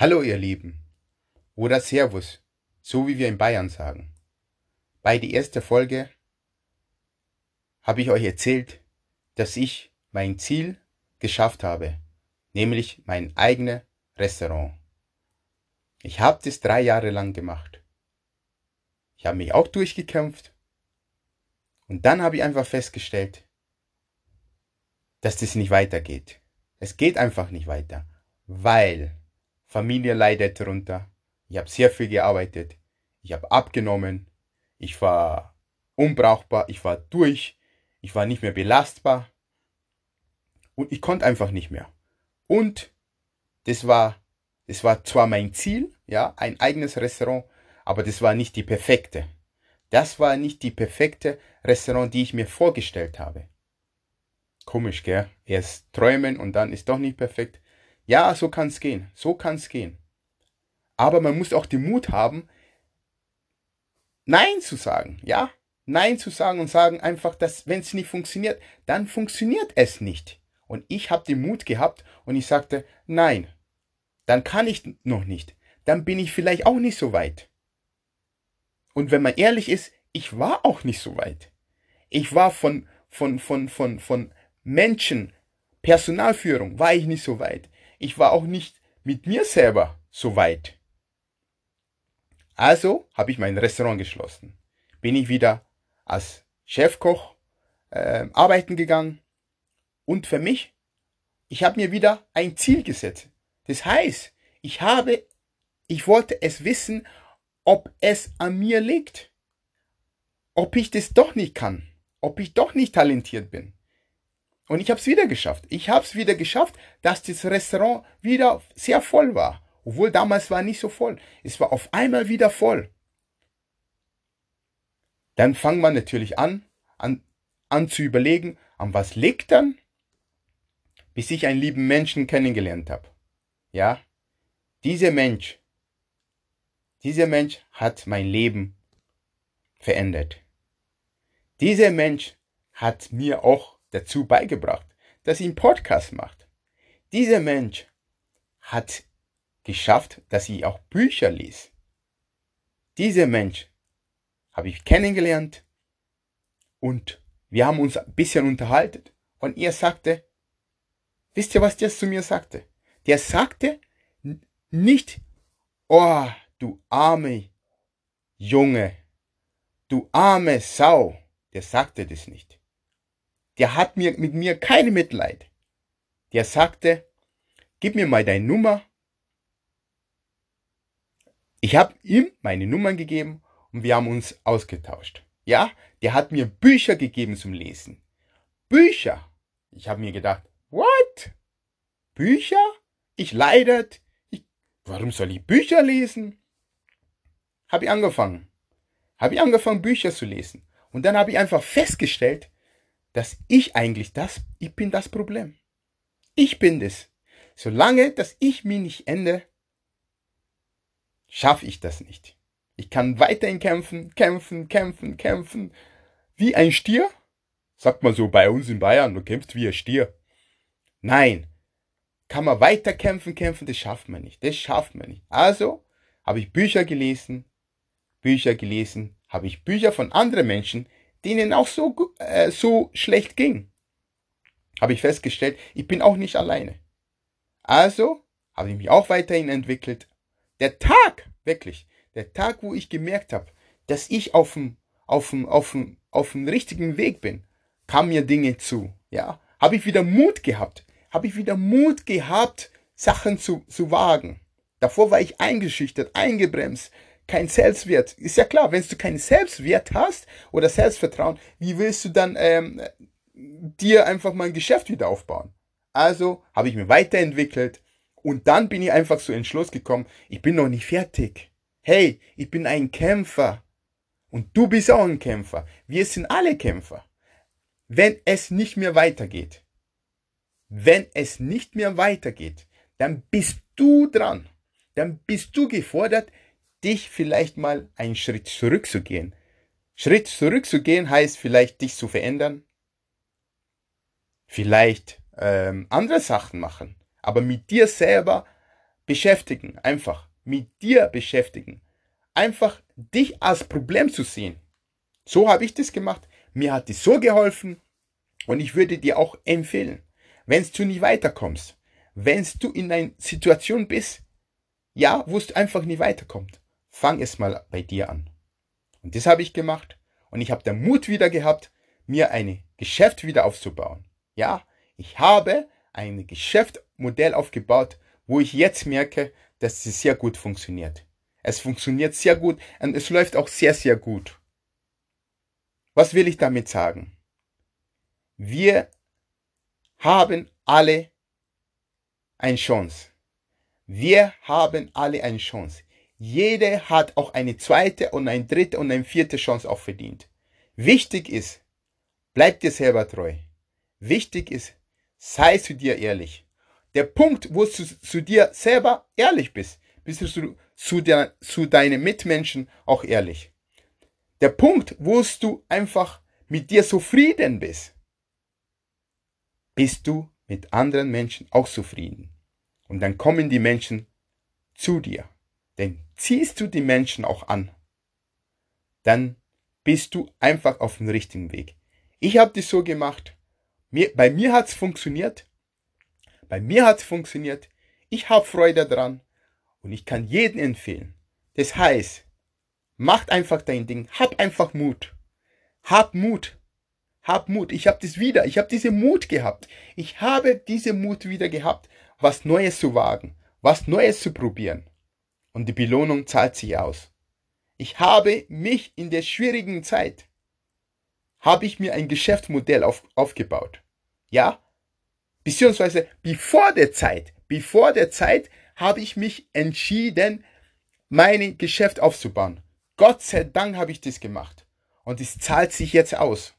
Hallo ihr Lieben oder Servus, so wie wir in Bayern sagen. Bei der ersten Folge habe ich euch erzählt, dass ich mein Ziel geschafft habe, nämlich mein eigenes Restaurant. Ich habe das drei Jahre lang gemacht. Ich habe mich auch durchgekämpft und dann habe ich einfach festgestellt, dass das nicht weitergeht. Es geht einfach nicht weiter, weil Familie leidet darunter. Ich habe sehr viel gearbeitet. Ich habe abgenommen. Ich war unbrauchbar. Ich war durch. Ich war nicht mehr belastbar. Und ich konnte einfach nicht mehr. Und das war, das war zwar mein Ziel, ja, ein eigenes Restaurant, aber das war nicht die perfekte. Das war nicht die perfekte Restaurant, die ich mir vorgestellt habe. Komisch, gell? Erst träumen und dann ist doch nicht perfekt. Ja, so kann's gehen. So kann's gehen. Aber man muss auch den Mut haben, Nein zu sagen, ja? Nein zu sagen und sagen einfach, dass wenn es nicht funktioniert, dann funktioniert es nicht. Und ich habe den Mut gehabt und ich sagte, nein, dann kann ich noch nicht. Dann bin ich vielleicht auch nicht so weit. Und wenn man ehrlich ist, ich war auch nicht so weit. Ich war von, von, von, von, von Menschen, Personalführung war ich nicht so weit. Ich war auch nicht mit mir selber so weit. Also habe ich mein Restaurant geschlossen. Bin ich wieder als Chefkoch äh, arbeiten gegangen und für mich, ich habe mir wieder ein Ziel gesetzt. Das heißt, ich habe, ich wollte es wissen, ob es an mir liegt, ob ich das doch nicht kann, ob ich doch nicht talentiert bin. Und ich habe es wieder geschafft. Ich habe es wieder geschafft, dass das Restaurant wieder sehr voll war. Obwohl damals war nicht so voll. Es war auf einmal wieder voll. Dann fangen wir natürlich an, an, an zu überlegen, an was liegt dann, bis ich einen lieben Menschen kennengelernt habe. Ja, dieser Mensch, dieser Mensch hat mein Leben verändert. Dieser Mensch hat mir auch dazu beigebracht, dass sie einen Podcast macht. Dieser Mensch hat geschafft, dass sie auch Bücher liest. Dieser Mensch habe ich kennengelernt und wir haben uns ein bisschen unterhalten und er sagte, wisst ihr, was der zu mir sagte? Der sagte nicht, oh, du arme Junge, du arme Sau, der sagte das nicht der hat mir mit mir keine Mitleid. Der sagte, gib mir mal deine Nummer. Ich habe ihm meine Nummern gegeben und wir haben uns ausgetauscht. Ja, der hat mir Bücher gegeben zum Lesen. Bücher. Ich habe mir gedacht, what? Bücher? Ich leidet. Ich, warum soll ich Bücher lesen? Habe ich angefangen. Habe ich angefangen, Bücher zu lesen. Und dann habe ich einfach festgestellt, dass ich eigentlich das, ich bin das Problem. Ich bin das. Solange, dass ich mich nicht ändere, schaffe ich das nicht. Ich kann weiterhin kämpfen, kämpfen, kämpfen, kämpfen. Wie ein Stier? Sagt man so bei uns in Bayern, du kämpfst wie ein Stier. Nein. Kann man weiter kämpfen, kämpfen, das schafft man nicht. Das schafft man nicht. Also habe ich Bücher gelesen, Bücher gelesen, habe ich Bücher von anderen Menschen denen auch so, äh, so schlecht ging. Habe ich festgestellt, ich bin auch nicht alleine. Also habe ich mich auch weiterhin entwickelt. Der Tag, wirklich, der Tag, wo ich gemerkt habe, dass ich auf dem, auf dem, auf dem, auf dem richtigen Weg bin, kam mir Dinge zu. Ja, habe ich wieder Mut gehabt, habe ich wieder Mut gehabt, Sachen zu, zu wagen. Davor war ich eingeschüchtert, eingebremst, kein Selbstwert. Ist ja klar, wenn du keinen Selbstwert hast oder Selbstvertrauen, wie willst du dann ähm, dir einfach mal ein Geschäft wieder aufbauen? Also habe ich mir weiterentwickelt und dann bin ich einfach zu Entschluss gekommen, ich bin noch nicht fertig. Hey, ich bin ein Kämpfer. Und du bist auch ein Kämpfer. Wir sind alle Kämpfer. Wenn es nicht mehr weitergeht, wenn es nicht mehr weitergeht, dann bist du dran. Dann bist du gefordert, dich vielleicht mal einen Schritt zurückzugehen. Schritt zurückzugehen heißt vielleicht dich zu verändern, vielleicht ähm, andere Sachen machen, aber mit dir selber beschäftigen, einfach mit dir beschäftigen, einfach dich als Problem zu sehen. So habe ich das gemacht. Mir hat es so geholfen und ich würde dir auch empfehlen, wenn du nicht weiterkommst, wenn du in einer Situation bist, ja, wo es einfach nicht weiterkommt, fang es mal bei dir an. Und das habe ich gemacht und ich habe den Mut wieder gehabt, mir ein Geschäft wieder aufzubauen. Ja, ich habe ein Geschäftsmodell aufgebaut, wo ich jetzt merke, dass es sehr gut funktioniert. Es funktioniert sehr gut und es läuft auch sehr, sehr gut. Was will ich damit sagen? Wir haben alle eine Chance. Wir haben alle eine Chance. Jeder hat auch eine zweite und eine dritte und eine vierte Chance auch verdient. Wichtig ist, bleib dir selber treu. Wichtig ist, sei zu dir ehrlich. Der Punkt, wo du zu dir selber ehrlich bist, bist du zu, zu, der, zu deinen Mitmenschen auch ehrlich. Der Punkt, wo du einfach mit dir zufrieden bist, bist du mit anderen Menschen auch zufrieden. Und dann kommen die Menschen zu dir. Denn ziehst du die Menschen auch an, dann bist du einfach auf dem richtigen Weg. Ich habe das so gemacht. Mir, bei mir hat's funktioniert. Bei mir hat's funktioniert. Ich habe Freude dran und ich kann jeden empfehlen. Das heißt, macht einfach dein Ding, hab einfach Mut. Hab Mut. Hab Mut. Ich habe das wieder. Ich habe diese Mut gehabt. Ich habe diese Mut wieder gehabt, was Neues zu wagen, was Neues zu probieren. Und die Belohnung zahlt sich aus. Ich habe mich in der schwierigen Zeit, habe ich mir ein Geschäftsmodell auf, aufgebaut. Ja, beziehungsweise bevor der Zeit, bevor der Zeit habe ich mich entschieden, mein Geschäft aufzubauen. Gott sei Dank habe ich das gemacht. Und es zahlt sich jetzt aus.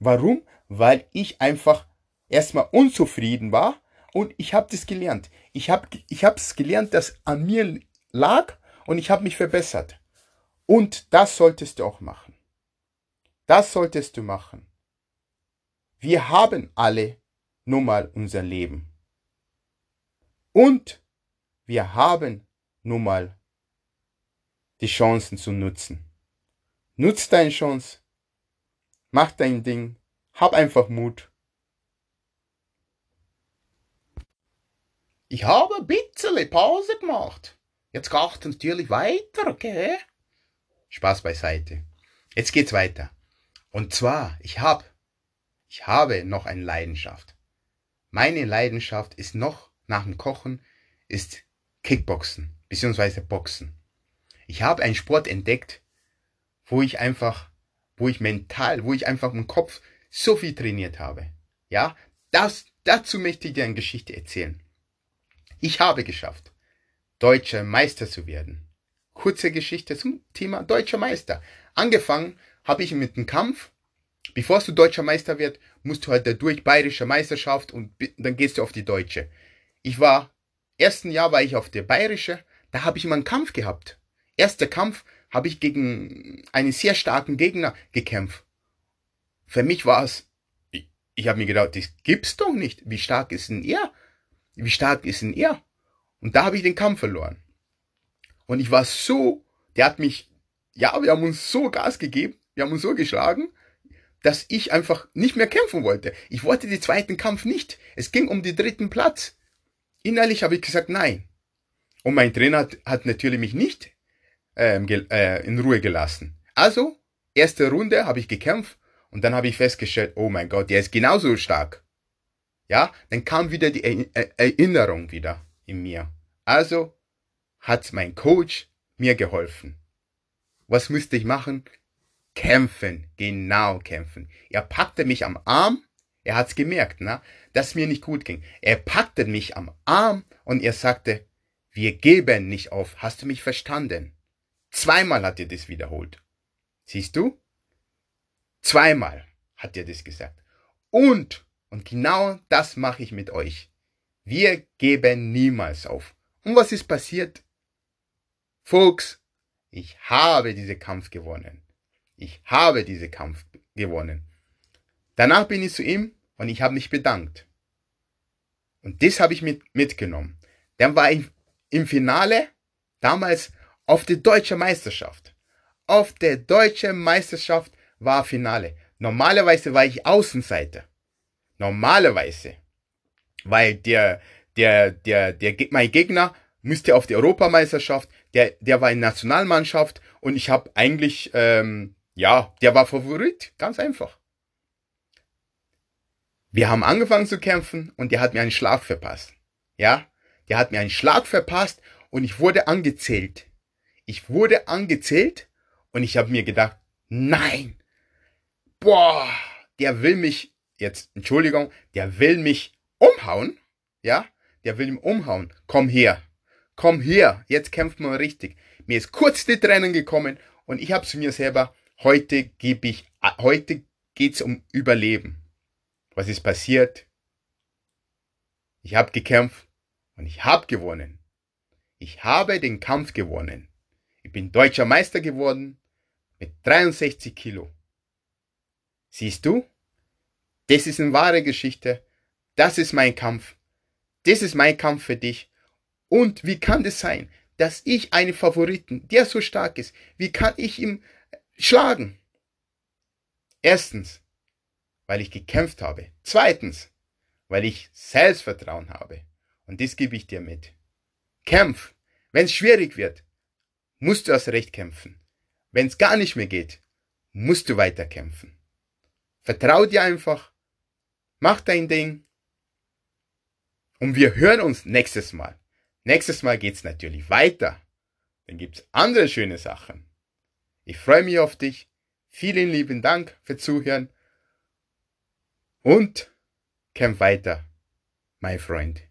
Warum? Weil ich einfach erstmal unzufrieden war und ich habe das gelernt. Ich habe ich es gelernt, dass an mir lag und ich habe mich verbessert. Und das solltest du auch machen. Das solltest du machen. Wir haben alle nun mal unser Leben. Und wir haben nun mal die Chancen zu nutzen. Nutz deine Chance. Mach dein Ding. Hab einfach Mut. Ich habe ein bisschen Pause gemacht. Jetzt geht es natürlich weiter, okay? Spaß beiseite. Jetzt geht's weiter. Und zwar, ich hab, ich habe noch eine Leidenschaft. Meine Leidenschaft ist noch nach dem Kochen, ist Kickboxen, beziehungsweise Boxen. Ich habe einen Sport entdeckt, wo ich einfach, wo ich mental, wo ich einfach im Kopf so viel trainiert habe. Ja, das, dazu möchte ich dir eine Geschichte erzählen. Ich habe geschafft, deutscher Meister zu werden. Kurze Geschichte zum Thema deutscher Meister. Angefangen habe ich mit dem Kampf. Bevor du deutscher Meister wird, musst du halt durch bayerische Meisterschaft und dann gehst du auf die deutsche. Ich war, ersten Jahr war ich auf der bayerische, da habe ich mal einen Kampf gehabt. Erster Kampf habe ich gegen einen sehr starken Gegner gekämpft. Für mich war es, ich, ich habe mir gedacht, das gibt's doch nicht. Wie stark ist denn er? Wie stark ist denn er? Und da habe ich den Kampf verloren. Und ich war so, der hat mich, ja, wir haben uns so Gas gegeben, wir haben uns so geschlagen, dass ich einfach nicht mehr kämpfen wollte. Ich wollte den zweiten Kampf nicht. Es ging um den dritten Platz. Innerlich habe ich gesagt, nein. Und mein Trainer hat, hat natürlich mich nicht ähm, äh, in Ruhe gelassen. Also, erste Runde habe ich gekämpft und dann habe ich festgestellt, oh mein Gott, der ist genauso stark. Ja, dann kam wieder die Erinnerung wieder in mir. Also hat mein Coach mir geholfen. Was müsste ich machen? Kämpfen, genau kämpfen. Er packte mich am Arm, er hat's gemerkt, na, dass mir nicht gut ging. Er packte mich am Arm und er sagte, wir geben nicht auf. Hast du mich verstanden? Zweimal hat er das wiederholt. Siehst du? Zweimal hat er das gesagt. Und und genau das mache ich mit euch. Wir geben niemals auf. Und was ist passiert? Fuchs, ich habe diesen Kampf gewonnen. Ich habe diesen Kampf gewonnen. Danach bin ich zu ihm und ich habe mich bedankt. Und das habe ich mit, mitgenommen. Dann war ich im Finale, damals auf die deutsche Meisterschaft. Auf der deutschen Meisterschaft war Finale. Normalerweise war ich Außenseiter. Normalerweise. Weil der, der, der, der, mein Gegner müsste auf die Europameisterschaft, der, der war in Nationalmannschaft und ich habe eigentlich, ähm, ja, der war Favorit, ganz einfach. Wir haben angefangen zu kämpfen und der hat mir einen Schlag verpasst. Ja, der hat mir einen Schlag verpasst und ich wurde angezählt. Ich wurde angezählt und ich habe mir gedacht, nein, boah, der will mich, jetzt, Entschuldigung, der will mich umhauen, ja, der will mich umhauen. Komm her, komm her, jetzt kämpft man richtig. Mir ist kurz die Tränen gekommen und ich habe zu mir selber, heute gebe ich, heute geht's um Überleben. Was ist passiert? Ich habe gekämpft und ich habe gewonnen. Ich habe den Kampf gewonnen. Ich bin deutscher Meister geworden mit 63 Kilo. Siehst du? Das ist eine wahre Geschichte. Das ist mein Kampf. Das ist mein Kampf für dich. Und wie kann es das sein, dass ich einen Favoriten, der so stark ist, wie kann ich ihn schlagen? Erstens, weil ich gekämpft habe. Zweitens, weil ich Selbstvertrauen habe. Und das gebe ich dir mit. Kämpf. Wenn es schwierig wird, musst du erst recht kämpfen. Wenn es gar nicht mehr geht, musst du weiter kämpfen. Vertrau dir einfach. Mach dein Ding. Und wir hören uns nächstes Mal. Nächstes Mal geht's natürlich weiter. Dann gibt's andere schöne Sachen. Ich freue mich auf dich. Vielen lieben Dank für Zuhören und kämpf weiter, mein Freund.